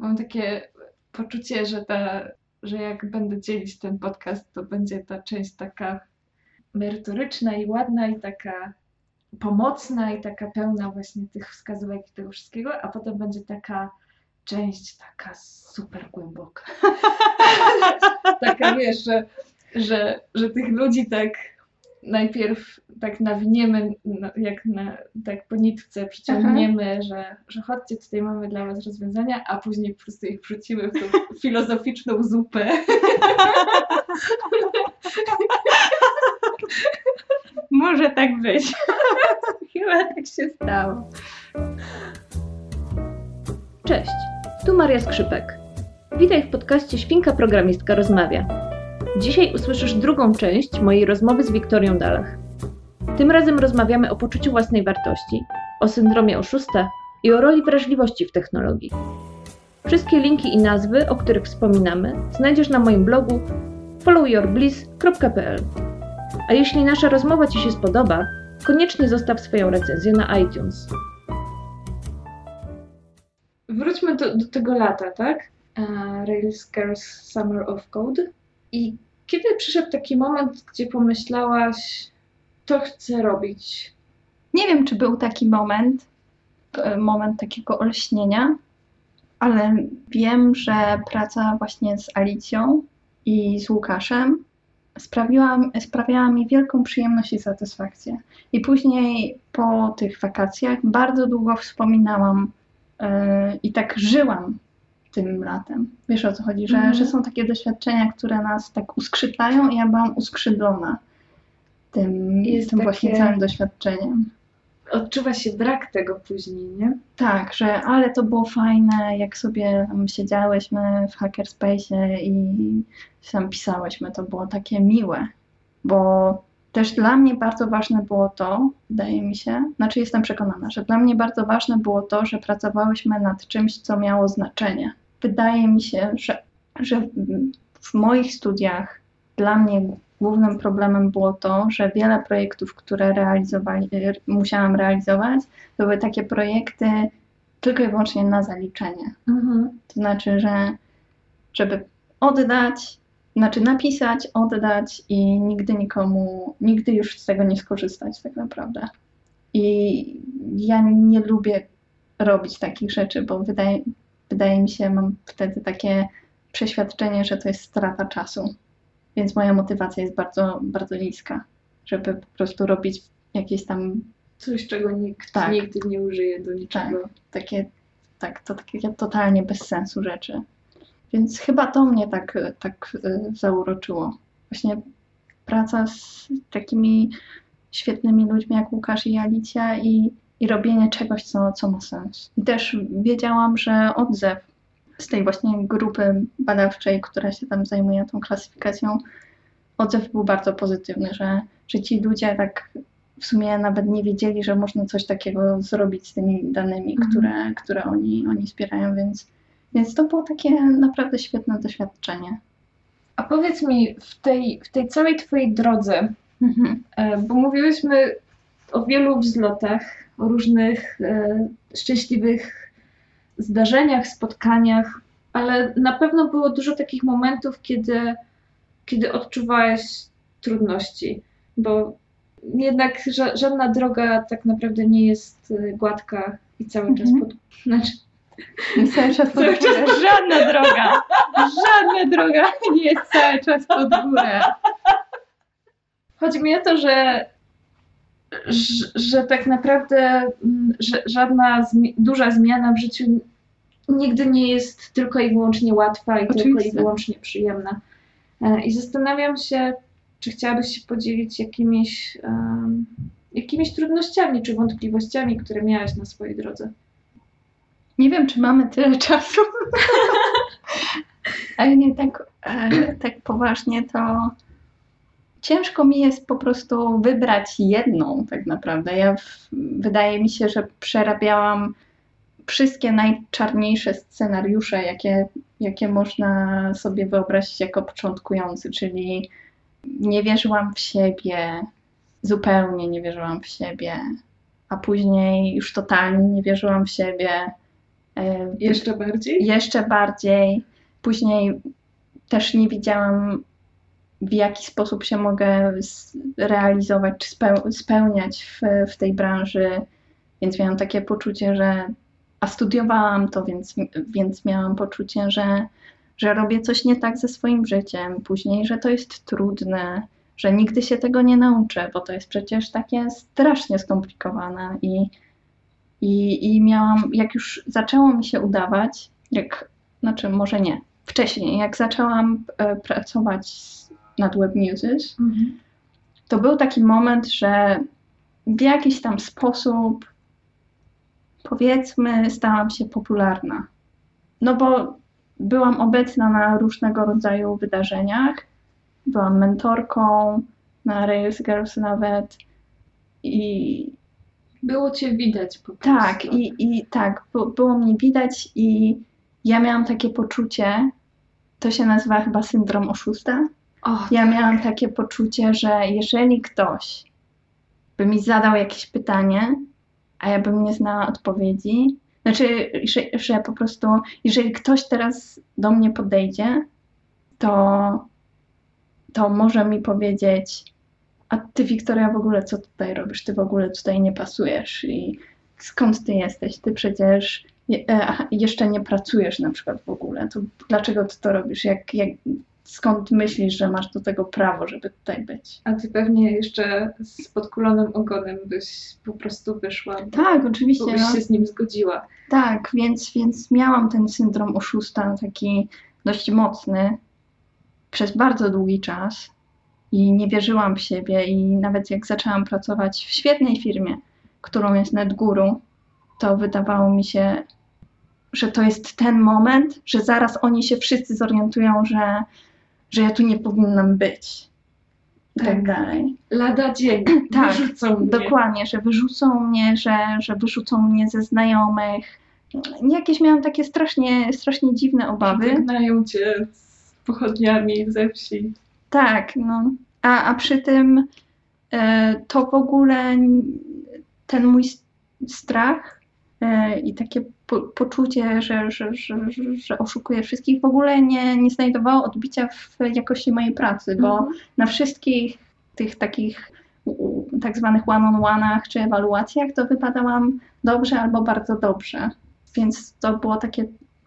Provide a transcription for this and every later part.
Mam takie poczucie, że, ta, że jak będę dzielić ten podcast, to będzie ta część taka merytoryczna i ładna i taka pomocna i taka pełna właśnie tych wskazówek i tego wszystkiego, a potem będzie taka część taka super głęboka. taka wiesz, że, że, że tych ludzi tak najpierw tak nawiniemy, no, jak na, tak po nitce przyciągniemy, że, że chodźcie, tutaj mamy dla was rozwiązania, a później po prostu ich wrzucimy w tą filozoficzną zupę. Może tak być. Chyba tak się stało. Cześć, tu Maria Skrzypek. Witaj w podcaście Świnka Programistka Rozmawia. Dzisiaj usłyszysz drugą część mojej rozmowy z Wiktorią Dalach. Tym razem rozmawiamy o poczuciu własnej wartości, o syndromie oszusta i o roli wrażliwości w technologii. Wszystkie linki i nazwy, o których wspominamy, znajdziesz na moim blogu followyourbliss.pl. A jeśli nasza rozmowa Ci się spodoba, koniecznie zostaw swoją recenzję na iTunes. Wróćmy do, do tego lata, tak? Uh, Rails Girls Summer of Code. I kiedy przyszedł taki moment, gdzie pomyślałaś, to chcę robić? Nie wiem, czy był taki moment, e, moment takiego olśnienia, ale wiem, że praca właśnie z Alicją i z Łukaszem sprawiła, sprawiała mi wielką przyjemność i satysfakcję. I później po tych wakacjach bardzo długo wspominałam yy, i tak żyłam tym latem. Wiesz o co chodzi, że, mm. że są takie doświadczenia, które nas tak uskrzydlają i ja byłam uskrzydlona tym, Jest tym takie... właśnie całym doświadczeniem. Odczuwa się brak tego później, nie? Tak, że ale to było fajne, jak sobie tam siedziałyśmy w hackerspace i tam pisałyśmy, to było takie miłe, bo też dla mnie bardzo ważne było to, wydaje mi się, znaczy jestem przekonana, że dla mnie bardzo ważne było to, że pracowałyśmy nad czymś, co miało znaczenie. Wydaje mi się, że, że w moich studiach dla mnie głównym problemem było to, że wiele projektów, które realizowali, musiałam realizować, to były takie projekty tylko i wyłącznie na zaliczenie. Mhm. To znaczy, że żeby oddać, znaczy napisać, oddać i nigdy nikomu, nigdy już z tego nie skorzystać tak naprawdę. I ja nie lubię robić takich rzeczy, bo wydaje, wydaje mi się, mam wtedy takie przeświadczenie, że to jest strata czasu. Więc moja motywacja jest bardzo, bardzo niska, żeby po prostu robić jakieś tam. Coś, czego nikt tak. nigdy nie użyje do niczego. Tak, takie, tak, to takie totalnie bez sensu rzeczy. Więc chyba to mnie tak, tak y, zauroczyło. Właśnie praca z takimi świetnymi ludźmi jak Łukasz i Alicja i, i robienie czegoś, co, co ma sens. I też wiedziałam, że odzew z tej właśnie grupy badawczej, która się tam zajmuje tą klasyfikacją, odzew był bardzo pozytywny, że, że ci ludzie tak w sumie nawet nie wiedzieli, że można coś takiego zrobić z tymi danymi, mhm. które, które oni, oni zbierają, więc więc to było takie naprawdę świetne doświadczenie. A powiedz mi, w tej, w tej całej Twojej drodze, mhm. E, bo mówiłyśmy o wielu wzlotach, o różnych e, szczęśliwych zdarzeniach, spotkaniach, ale na pewno było dużo takich momentów, kiedy, kiedy odczuwałeś trudności, bo jednak ża żadna droga tak naprawdę nie jest e, gładka i cały czas mhm. pod... Znaczy, Cały czas pod górę. Żadna droga. Żadna droga nie jest cały czas pod górę. Chodzi mi o to, że, że, że tak naprawdę mm, że żadna zmi duża zmiana w życiu nigdy nie jest tylko i wyłącznie łatwa i Oczywiście. tylko i wyłącznie przyjemna. E, I zastanawiam się, czy chciałabyś się podzielić jakimiś, um, jakimiś trudnościami czy wątpliwościami, które miałaś na swojej drodze. Nie wiem, czy mamy tyle czasu. Ale nie tak, tak poważnie, to ciężko mi jest po prostu wybrać jedną tak naprawdę. Ja w, wydaje mi się, że przerabiałam wszystkie najczarniejsze scenariusze, jakie, jakie można sobie wyobrazić jako początkujący, czyli nie wierzyłam w siebie, zupełnie nie wierzyłam w siebie, a później już totalnie nie wierzyłam w siebie Jeszcze bardziej? jeszcze bardziej. Później też nie wiedziałam, w jaki sposób się mogę realizować czy speł- spełniać w, w tej branży, więc miałam takie poczucie, że. A studiowałam to, więc, więc miałam poczucie, że, że robię coś nie tak ze swoim życiem. Później, że to jest trudne, że nigdy się tego nie nauczę, bo to jest przecież takie strasznie skomplikowane i. I, I miałam, jak już zaczęło mi się udawać, jak, znaczy może nie, wcześniej, jak zaczęłam e, pracować nad Web Newses, Mhm. to był taki moment, że w jakiś tam sposób, powiedzmy, stałam się popularna. No bo byłam obecna na różnego rodzaju wydarzeniach, byłam mentorką na Rails Girls nawet i, Było cię widać po prostu. tak, i, i tak, było mnie widać i ja miałam takie poczucie, to się nazywa chyba syndrom oszusta. O, Ja miałam takie poczucie, że jeżeli ktoś by mi zadał jakieś pytanie, a ja bym nie znała odpowiedzi, znaczy, że, że po prostu, jeżeli ktoś teraz do mnie podejdzie, to, to może mi powiedzieć, a ty, Wiktoria, w ogóle co tutaj robisz? Ty w ogóle tutaj nie pasujesz i skąd ty jesteś? Ty przecież je, e, jeszcze nie pracujesz na przykład w ogóle. To dlaczego ty to robisz? Jak, jak, skąd myślisz, że masz do tego prawo, żeby tutaj być? a ty pewnie jeszcze z podkulonym ogonem byś po prostu wyszła, Tak, bo oczywiście. byś No. się z nim zgodziła. Tak, więc, więc miałam ten syndrom oszusta taki dość mocny przez bardzo długi czas i nie wierzyłam w siebie i nawet jak zaczęłam pracować w świetnej firmie, którą jest NetGuru, to wydawało mi się, że to jest ten moment, że zaraz oni się wszyscy zorientują, że, że ja tu nie powinnam być. I tak, Tak. dalej. Lada dzień, Tak, wyrzucą mnie. Dokładnie, że wyrzucą mnie, że, że wyrzucą mnie ze znajomych. Jakieś miałam takie strasznie, strasznie dziwne obawy. Wygnają cię z pochodniami ze wsi. Tak, no. A, a przy tym e, to w ogóle ten mój strach e, i takie po, poczucie, że, że, że, że, oszukuję wszystkich, w ogóle nie, nie znajdowało odbicia w jakości mojej pracy, bo Mhm. na wszystkich tych takich tak zwanych one-on-one'ach czy ewaluacjach to wypadałam dobrze albo bardzo dobrze. Więc to było takie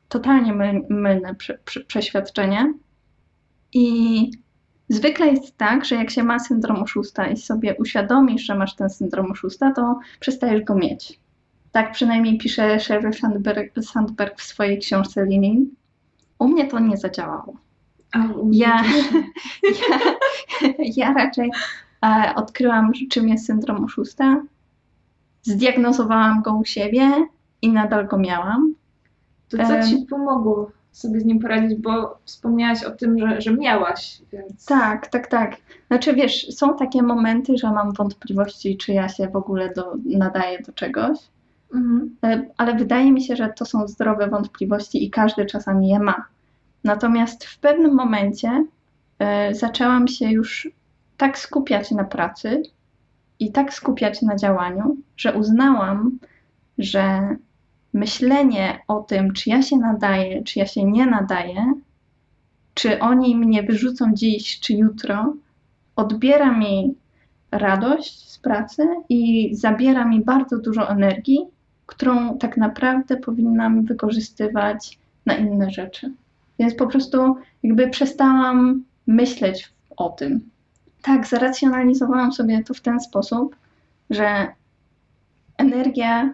totalnie my, mylne prze, prze, przeświadczenie. I zwykle jest tak, że jak się ma syndrom oszusta i sobie uświadomisz, że masz ten syndrom oszusta, to przestajesz go mieć. Tak przynajmniej pisze Sheryl Sandberg, Sandberg w swojej książce Linin. U mnie to nie zadziałało. Ja, ja, ja raczej e, odkryłam, czym jest syndrom oszusta. Zdiagnozowałam go u siebie i nadal go miałam. To co Em. ci pomogło sobie z nim poradzić, bo wspomniałaś o tym, że, że miałaś, więc... Tak, tak, tak. Znaczy wiesz, są takie momenty, że mam wątpliwości, czy ja się w ogóle do, nadaję do czegoś, Mhm. e, ale wydaje mi się, że to są zdrowe wątpliwości i każdy czasami je ma. Natomiast w pewnym momencie e, zaczęłam się już tak skupiać na pracy i tak skupiać na działaniu, że uznałam, że myślenie o tym, czy ja się nadaję, czy ja się nie nadaję, czy oni mnie wyrzucą dziś, czy jutro, odbiera mi radość z pracy i zabiera mi bardzo dużo energii, którą tak naprawdę powinnam wykorzystywać na inne rzeczy. Więc po prostu jakby przestałam myśleć o tym. Tak, zaracjonalizowałam sobie to w ten sposób, że energia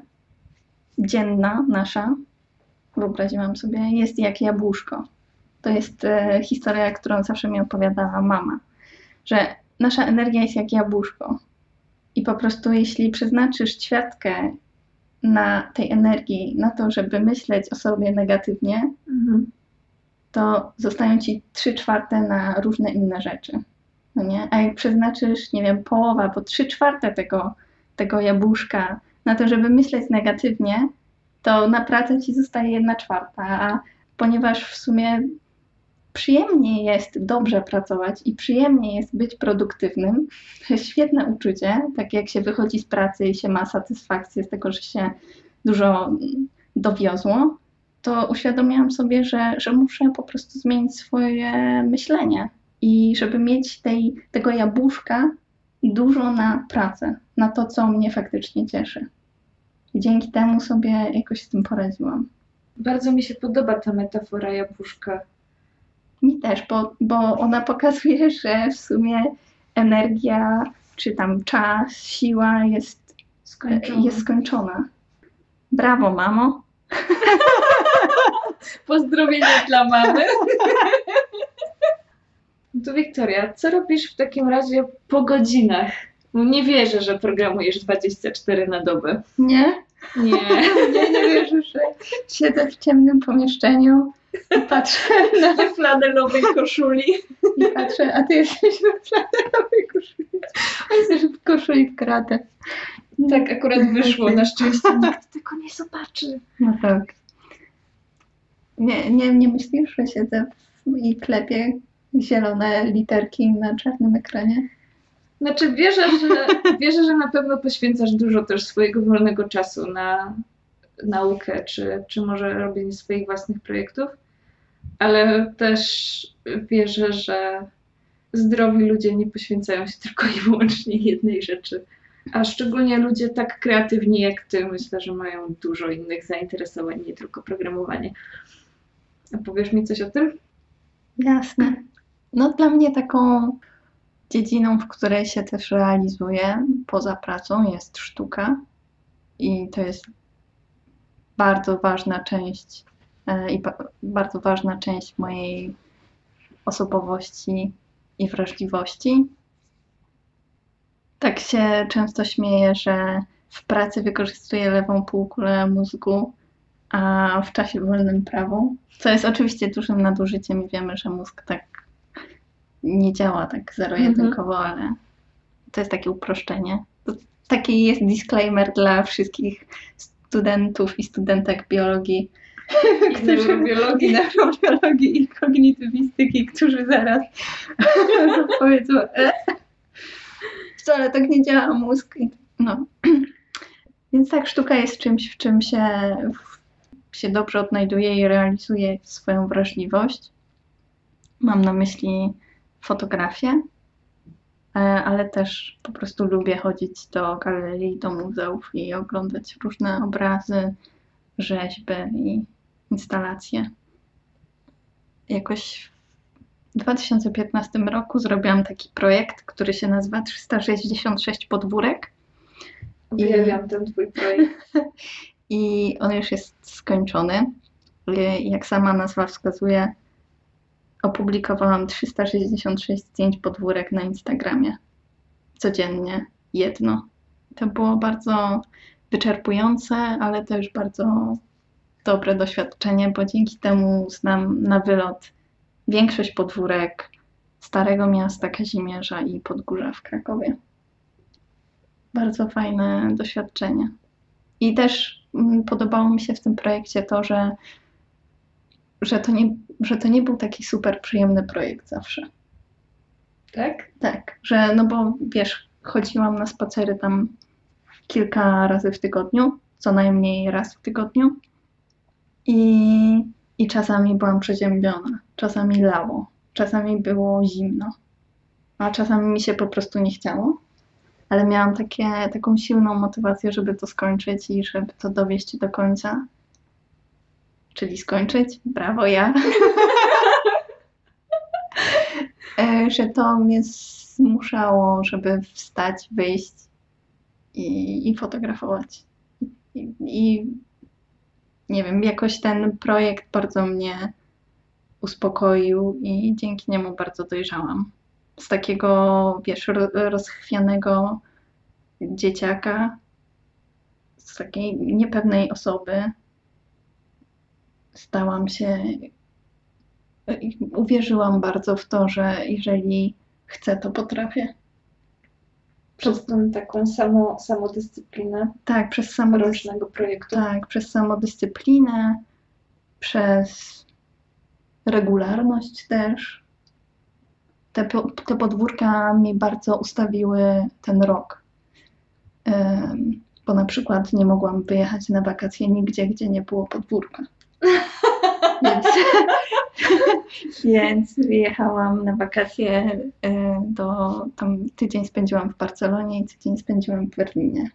dzienna nasza, wyobraziłam sobie, jest jak jabłuszko. To jest e, historia, którą zawsze mi opowiadała mama, że nasza energia jest jak jabłuszko. I po prostu, jeśli przeznaczysz ćwiartkę na tej energii, na to, żeby myśleć o sobie negatywnie, Mhm. to zostają ci trzy czwarte na różne inne rzeczy. No nie? A jak przeznaczysz, nie wiem, połowa albo trzy czwarte tego, tego jabłuszka na to, żeby myśleć negatywnie, to na pracę ci zostaje jedna czwarta. A ponieważ w sumie przyjemnie jest dobrze pracować i przyjemnie jest być produktywnym, to jest świetne uczucie, tak jak się wychodzi z pracy i się ma satysfakcję z tego, że się dużo dowiozło, to uświadomiłam sobie, że, że muszę po prostu zmienić swoje myślenie i żeby mieć tej, tego jabłuszka dużo na pracę, na to, co mnie faktycznie cieszy. I dzięki temu sobie jakoś z tym poradziłam. Bardzo mi się podoba ta metafora jabłuszka. Mi też, bo, bo ona pokazuje, że w sumie energia, czy tam czas, siła jest, Skończona. jest skończona. Brawo, mamo. Pozdrowienia dla mamy. To Wiktoria, co robisz w takim razie po godzinach? No Nie wierzę, że programujesz 24 na dobę. Nie? Nie. Nie, nie wierzę, że siedzę w ciemnym pomieszczeniu i patrzę na We flanelowej koszuli. i patrzę, a ty jesteś w flanelowej koszuli. A jesteś w koszuli w kratę. Tak akurat wyszło, na szczęście nikt tego nie zobaczy. No tak. Nie, nie, nie myślisz, że siedzę w, i klepię zielone literki na czarnym ekranie? Znaczy wierzę, że, wierzę, że na pewno poświęcasz dużo też swojego wolnego czasu na naukę, czy, czy może robienie swoich własnych projektów, ale też wierzę, że zdrowi ludzie nie poświęcają się tylko i wyłącznie jednej rzeczy. A szczególnie ludzie tak kreatywni jak ty, myślę, że mają dużo innych zainteresowań, nie tylko programowanie. A powiesz mi coś o tym? Jasne. No dla mnie taką dziedziną, w której się też realizuję poza pracą jest sztuka i to jest bardzo ważna część e, i ba- bardzo ważna część mojej osobowości i wrażliwości. Tak się często śmieję, że w pracy wykorzystuję lewą półkulę mózgu, a w czasie wolnym prawą. Co jest oczywiście dużym nadużyciem i wiemy, że mózg tak nie działa tak zero-jedynkowo, ale to jest takie uproszczenie. To taki jest disclaimer dla wszystkich studentów i studentek biologii, I neurobiologii. neurobiologii i kognitywistyki, którzy zaraz powiedzą, e, wcale tak nie działa mózg. No. Więc tak, sztuka jest czymś, w czym się, w, się dobrze odnajduje i realizuje swoją wrażliwość. Mam na myśli fotografię, e, ale też po prostu lubię chodzić do galerii, do muzeów i oglądać różne obrazy, rzeźby i instalacje. Jakoś w 2015 roku zrobiłam taki projekt, który się nazywa 366 podwórek Uwielbiam ten twój projekt. i on już jest skończony. Jak sama nazwa wskazuje, opublikowałam 366 zdjęć podwórek na Instagramie. Codziennie jedno. To było bardzo wyczerpujące, ale też bardzo dobre doświadczenie, bo dzięki temu znam na wylot większość podwórek Starego Miasta Kazimierza i Podgórza w Krakowie. Bardzo fajne doświadczenie. I też mm, podobało mi się w tym projekcie to, że, że, to nie, że to nie był taki super przyjemny projekt zawsze. Tak? Tak, że no bo wiesz, chodziłam na spacery tam kilka razy w tygodniu, co najmniej raz w tygodniu. I, i czasami byłam przeziębiona, czasami lało, czasami było zimno, a czasami mi się po prostu nie chciało. Ale miałam takie, taką silną motywację, żeby to skończyć i żeby to dowieść do końca. Czyli skończyć. Brawo ja. E, że to mnie zmuszało, żeby wstać, wyjść i, i fotografować. I, I nie wiem, jakoś ten projekt bardzo mnie uspokoił i dzięki niemu bardzo dojrzałam. Z takiego, wiesz, ro- rozchwianego dzieciaka, z takiej niepewnej osoby, stałam się uwierzyłam bardzo w to, że jeżeli chcę, to potrafię. Przez tą taką samo, samodyscyplinę Tak, przez samodyscyplinę. projektu. Tak, przez samodyscyplinę, przez regularność też. Te, te podwórka mi bardzo ustawiły ten rok. Ym, bo na przykład nie mogłam wyjechać na wakacje nigdzie, gdzie nie było podwórka. Więc, więc wyjechałam na wakacje e, do, tam tydzień spędziłam w Barcelonie i tydzień spędziłam w Berlinie.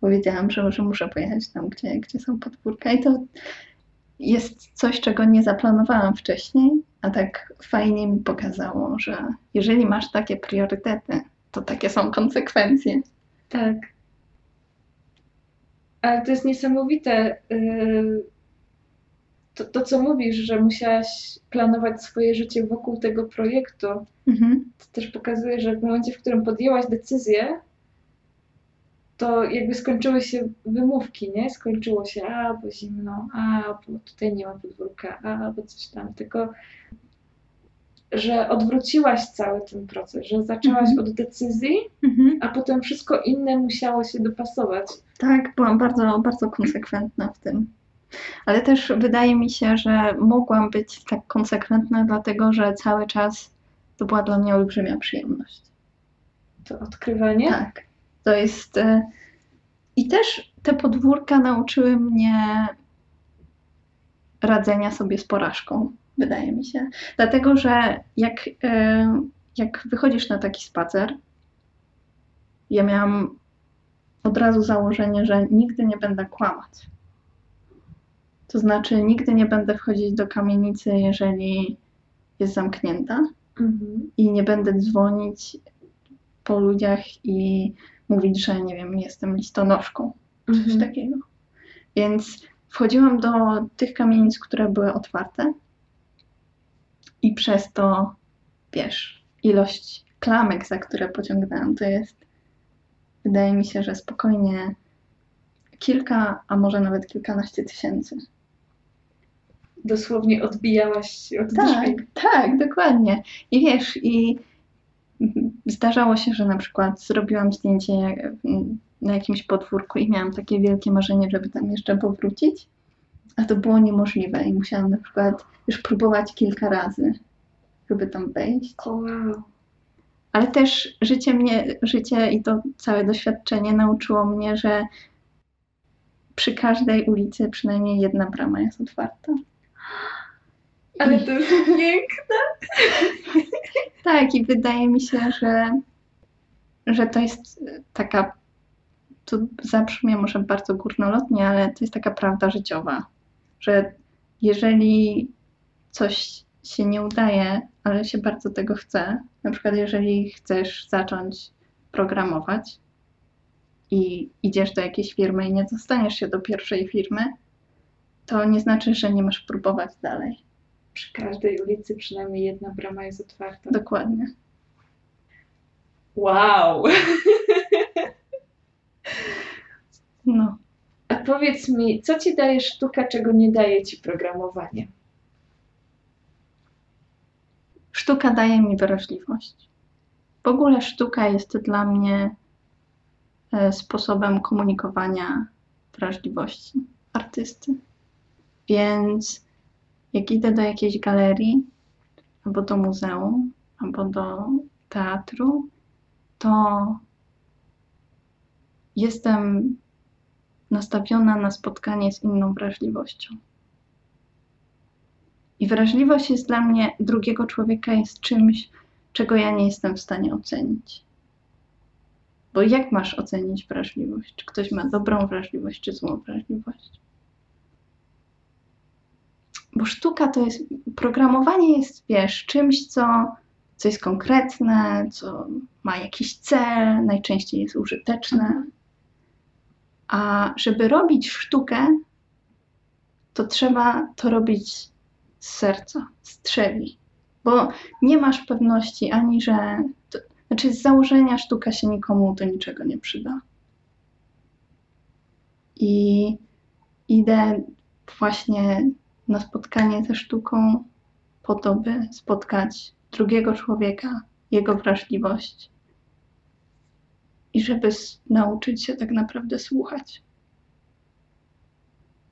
Powiedziałam, że, że muszę pojechać tam, gdzie, gdzie są podwórka i to jest coś, czego nie zaplanowałam wcześniej, a tak fajnie mi pokazało, że jeżeli masz takie priorytety, to takie są konsekwencje. Tak. Ale to jest niesamowite. yy, To, to, co mówisz, że musiałaś planować swoje życie wokół tego projektu, Mhm. to też pokazuje, że w momencie, w którym podjęłaś decyzję, to jakby skończyły się wymówki, nie? Skończyło się, a bo zimno, a bo tutaj nie ma podwórka, a bo coś tam. Tylko, że odwróciłaś cały ten proces, że zaczęłaś Mhm. od decyzji, Mhm. a potem wszystko inne musiało się dopasować. Tak, byłam bardzo, bardzo konsekwentna w tym. Ale też wydaje mi się, że mogłam być tak konsekwentna, dlatego że cały czas to była dla mnie olbrzymia przyjemność. To odkrywanie. Tak, to jest. e, I też te podwórka nauczyły mnie radzenia sobie z porażką, wydaje mi się. Dlatego, że jak, e, jak wychodzisz na taki spacer, ja miałam od razu założenie, że nigdy nie będę kłamać. To znaczy, nigdy nie będę wchodzić do kamienicy, jeżeli jest zamknięta Mhm. i nie będę dzwonić po ludziach i mówić, że nie wiem, jestem listonoszką, coś Mhm. takiego. Więc wchodziłam do tych kamienic, które były otwarte i przez to, wiesz, ilość klamek, za które pociągnęłam, to jest, wydaje mi się, że spokojnie kilka, a może nawet kilkanaście tysięcy. Dosłownie odbijałaś od Tak, drzwi. tak, dokładnie. I wiesz, i zdarzało się, że na przykład zrobiłam zdjęcie mm, na jakimś podwórku i miałam takie wielkie marzenie, żeby tam jeszcze powrócić, a to było niemożliwe i musiałam na przykład już próbować kilka razy, żeby tam wejść. Wow. Ale też życie mnie, życie i to całe doświadczenie nauczyło mnie, że przy każdej ulicy przynajmniej jedna brama jest otwarta. Ale to jest piękne. Tak, i wydaje mi się, że, że to jest taka, to zabrzmie może bardzo górnolotnie, ale to jest taka prawda życiowa, że jeżeli coś się nie udaje, ale się bardzo tego chce, na przykład jeżeli chcesz zacząć programować i idziesz do jakiejś firmy i nie dostaniesz się do pierwszej firmy, to nie znaczy, że nie masz próbować dalej. Przy każdej ulicy przynajmniej jedna brama jest otwarta. Dokładnie. Wow. No. A powiedz mi, co ci daje sztuka, czego nie daje ci programowanie? Sztuka daje mi wrażliwość. W ogóle sztuka jest dla mnie e, sposobem komunikowania wrażliwości artysty. Więc jak idę do jakiejś galerii, albo do muzeum, albo do teatru, to jestem nastawiona na spotkanie z inną wrażliwością. I wrażliwość jest dla mnie, drugiego człowieka jest czymś, czego ja nie jestem w stanie ocenić. Bo jak masz ocenić wrażliwość? Czy ktoś ma dobrą wrażliwość, czy złą wrażliwość? Bo sztuka to jest, programowanie jest, wiesz, czymś, co, co jest konkretne, co ma jakiś cel, najczęściej jest użyteczne. A żeby robić sztukę, to trzeba to robić z serca, z trzewi. Bo nie masz pewności ani, że. To, znaczy, z założenia sztuka się nikomu do niczego nie przyda. I idę właśnie na spotkanie ze sztuką po to, by spotkać drugiego człowieka, jego wrażliwość i żeby nauczyć się tak naprawdę słuchać.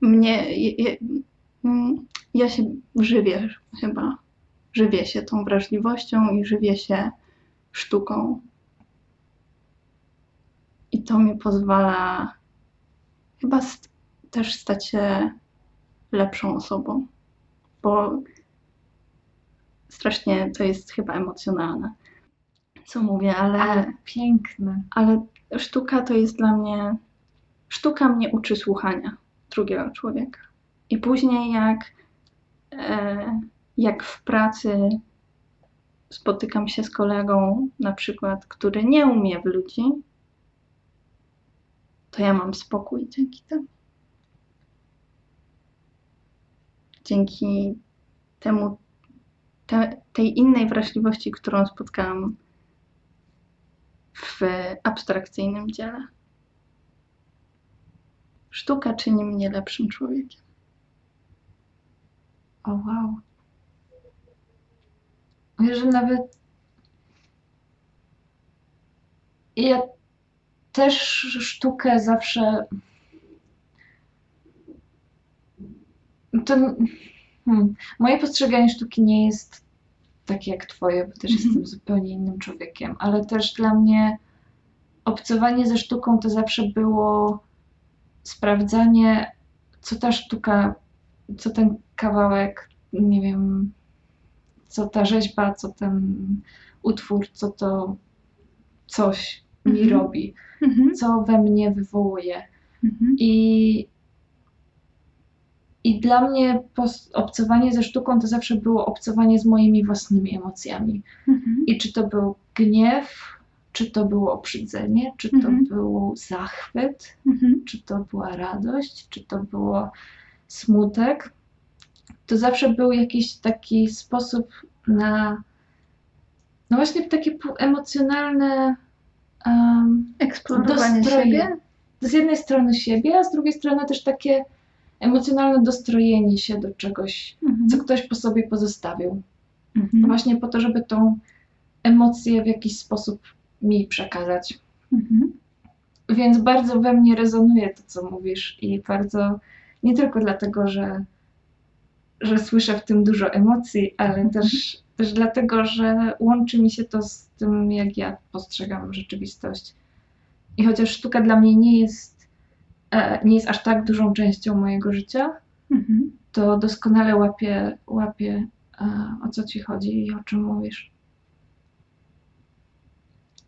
Mnie, je, je, mm, ja się żywię chyba, żywię się tą wrażliwością i żywię się sztuką. I to mi pozwala chyba st- też stać się lepszą osobą, bo strasznie to jest chyba emocjonalne, co mówię, ale, Ale piękne. ale sztuka to jest dla mnie. Sztuka mnie uczy słuchania drugiego człowieka. I później, jak, e, jak w pracy spotykam się z kolegą, na przykład, który nie umie w ludzi, to ja mam spokój dzięki temu. Dzięki temu, te, tej innej wrażliwości, którą spotkałam w abstrakcyjnym dziele. Sztuka czyni mnie lepszym człowiekiem. O wow. Wiesz, że nawet ja też sztukę zawsze to hmm, moje postrzeganie sztuki nie jest takie jak twoje, bo też Mhm. jestem zupełnie innym człowiekiem, ale też dla mnie obcowanie ze sztuką to zawsze było sprawdzanie, co ta sztuka, co ten kawałek, nie wiem, co ta rzeźba, co ten utwór, co to coś mi Mhm. robi, Mhm. co we mnie wywołuje. Mhm. I, i dla mnie obcowanie ze sztuką to zawsze było obcowanie z moimi własnymi emocjami. Mhm. I czy to był gniew, czy to było obrzydzenie, czy to Mhm. był zachwyt, Mhm. czy to była radość, czy to było smutek, to zawsze był jakiś taki sposób na, no właśnie takie emocjonalne um, Eksplorowanie siebie. z jednej strony siebie, a z drugiej strony też takie emocjonalne dostrojenie się do czegoś, Mhm. co ktoś po sobie pozostawił. Mhm. Właśnie po to, żeby tą emocję w jakiś sposób mi przekazać. Mhm. Więc bardzo we mnie rezonuje to, co mówisz, i bardzo nie tylko dlatego, że, że słyszę w tym dużo emocji, ale też, też dlatego, że łączy mi się to z tym, jak ja postrzegam rzeczywistość. I chociaż sztuka dla mnie nie jest, nie jest aż tak dużą częścią mojego życia, Mhm. to doskonale łapię, łapię e, o co ci chodzi i o czym mówisz.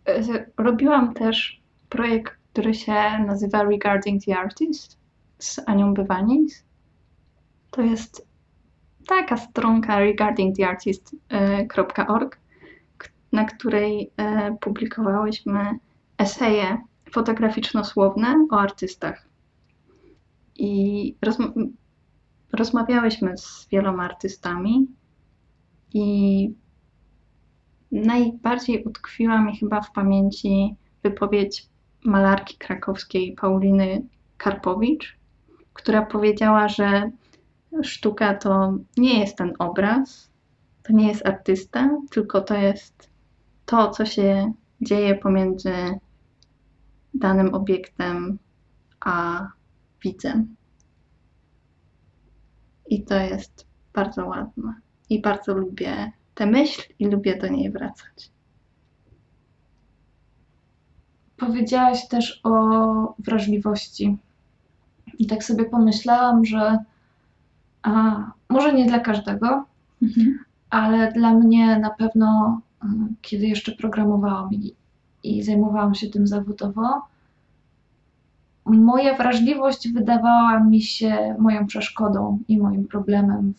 E, Robiłam też projekt, który się nazywa Regarding the Artist z Anią Bywanis. To jest taka stronka regardingtheartist.org, na której e, publikowałyśmy eseje fotograficzno-słowne o artystach. I rozm- rozmawiałyśmy z wieloma artystami i najbardziej utkwiła mi chyba w pamięci wypowiedź malarki krakowskiej Pauliny Karpowicz, która powiedziała, że sztuka to nie jest ten obraz, to nie jest artysta, tylko to jest to, co się dzieje pomiędzy danym obiektem a widzem. I to jest bardzo ładne. I bardzo lubię tę myśl i lubię do niej wracać. Powiedziałaś też o wrażliwości. I tak sobie pomyślałam, że a, może nie dla każdego, ale dla mnie na pewno, y, kiedy jeszcze programowałam i, i zajmowałam się tym zawodowo, moja wrażliwość wydawała mi się moją przeszkodą i moim problemem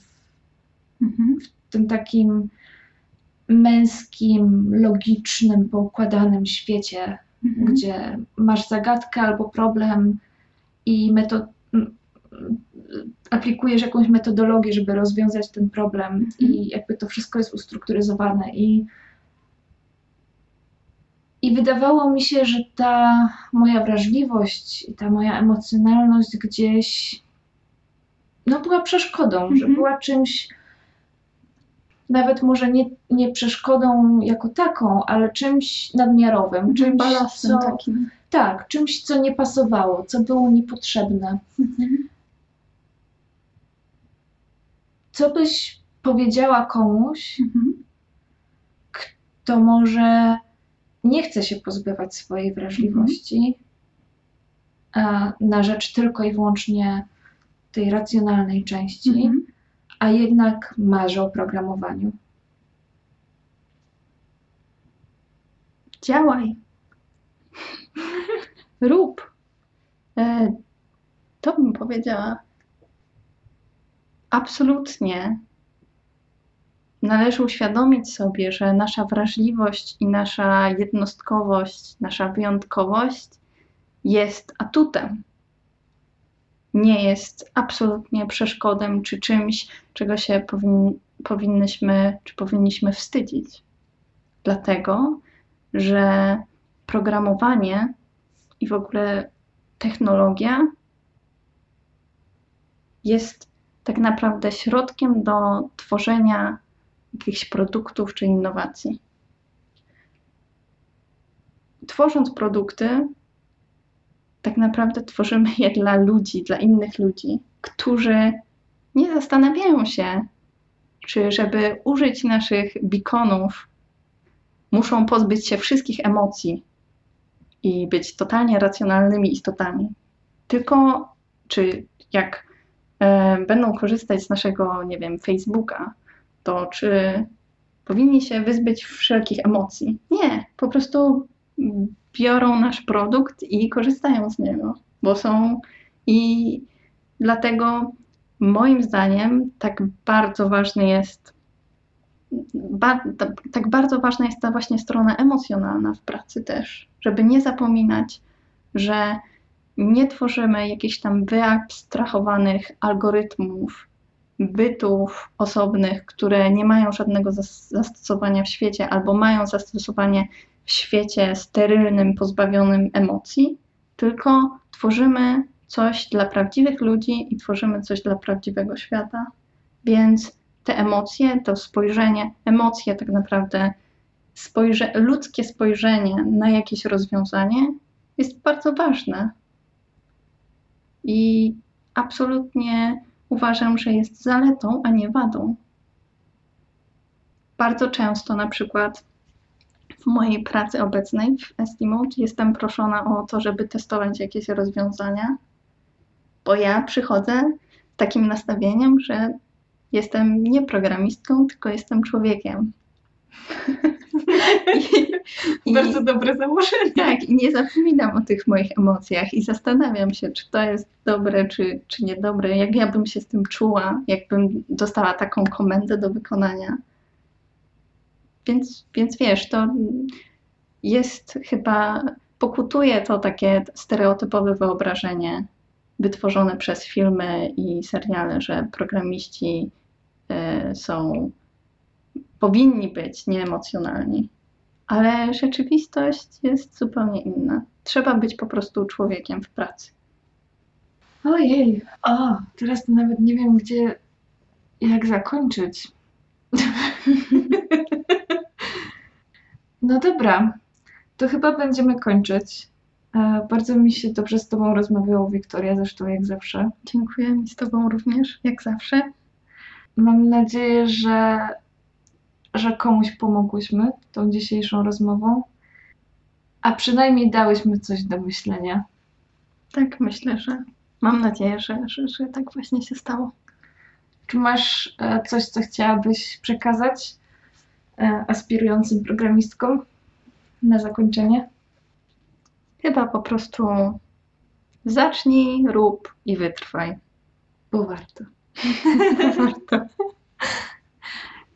Mhm. w tym takim męskim, logicznym, poukładanym świecie, Mhm. gdzie masz zagadkę albo problem i meto- m- m- aplikujesz jakąś metodologię, żeby rozwiązać ten problem Mhm. i jakby to wszystko jest ustrukturyzowane i i wydawało mi się, że ta moja wrażliwość i ta moja emocjonalność gdzieś no była przeszkodą, że Mhm. była czymś nawet może nie, nie przeszkodą jako taką, ale czymś nadmiarowym, czymś, Balastem co, takim. tak, czymś, co nie pasowało, co było niepotrzebne. Mhm. Co byś powiedziała komuś, Mhm. kto może nie chce się pozbywać swojej wrażliwości a, na rzecz tylko i wyłącznie tej racjonalnej części, Mhm. a jednak marzy o programowaniu? Działaj. Rób. E, to bym powiedziała. Absolutnie. Należy uświadomić sobie, że nasza wrażliwość i nasza jednostkowość, nasza wyjątkowość jest atutem. Nie jest absolutnie przeszkodą czy czymś, czego się powin, powinnyśmy czy powinniśmy wstydzić. Dlatego, że programowanie i w ogóle technologia jest tak naprawdę środkiem do tworzenia jakichś produktów czy innowacji. Tworząc produkty, tak naprawdę tworzymy je dla ludzi, dla innych ludzi, którzy nie zastanawiają się, czy żeby użyć naszych beaconów, muszą pozbyć się wszystkich emocji i być totalnie racjonalnymi istotami. Tylko czy jak e, będą korzystać z naszego, nie wiem, Facebooka, to czy powinni się wyzbyć wszelkich emocji? Nie, po prostu biorą nasz produkt i korzystają z niego, bo są i dlatego moim zdaniem tak bardzo ważny jest ba, tak bardzo ważna jest ta właśnie strona emocjonalna w pracy też, żeby nie zapominać, że nie tworzymy jakichś tam wyabstrahowanych algorytmów, bytów osobnych, które nie mają żadnego zastosowania w świecie albo mają zastosowanie w świecie sterylnym, pozbawionym emocji, tylko tworzymy coś dla prawdziwych ludzi i tworzymy coś dla prawdziwego świata. Więc te emocje, to spojrzenie, emocje tak naprawdę, spojrze, ludzkie spojrzenie na jakieś rozwiązanie jest bardzo ważne. I absolutnie uważam, że jest zaletą, a nie wadą. Bardzo często na przykład w mojej pracy obecnej w Estimate jestem proszona o to, żeby testować jakieś rozwiązania, bo ja przychodzę z takim nastawieniem, że jestem nie programistką, tylko jestem człowiekiem. I, Bardzo i, dobre założenie. Tak, i nie zapominam o tych moich emocjach i zastanawiam się, czy to jest dobre, czy, czy niedobre, jak ja bym się z tym czuła, jakbym dostała taką komendę do wykonania. Więc, więc wiesz, to jest chyba, pokutuje to takie stereotypowe wyobrażenie wytworzone przez filmy i seriale, że programiści y, są, powinni być nieemocjonalni. Ale rzeczywistość jest zupełnie inna. Trzeba być po prostu człowiekiem w pracy. Ojej, o, teraz to nawet nie wiem, gdzie, jak zakończyć. no dobra, to chyba będziemy kończyć. E, bardzo mi się dobrze z Tobą rozmawiało, Wiktoria, zresztą jak zawsze. Dziękuję mi z Tobą również, jak zawsze. Mam nadzieję, że, że komuś pomogłyśmy tą dzisiejszą rozmową, a przynajmniej dałyśmy coś do myślenia. Tak, myślę, że mam nadzieję, że, że, że tak właśnie się stało. Czy masz e, coś, co chciałabyś przekazać e, aspirującym programistkom na zakończenie? Chyba po prostu zacznij, rób i wytrwaj. Bo warto. Bo warto.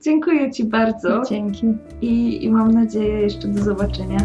Dziękuję Ci bardzo. Dzięki. I, I mam nadzieję jeszcze do zobaczenia.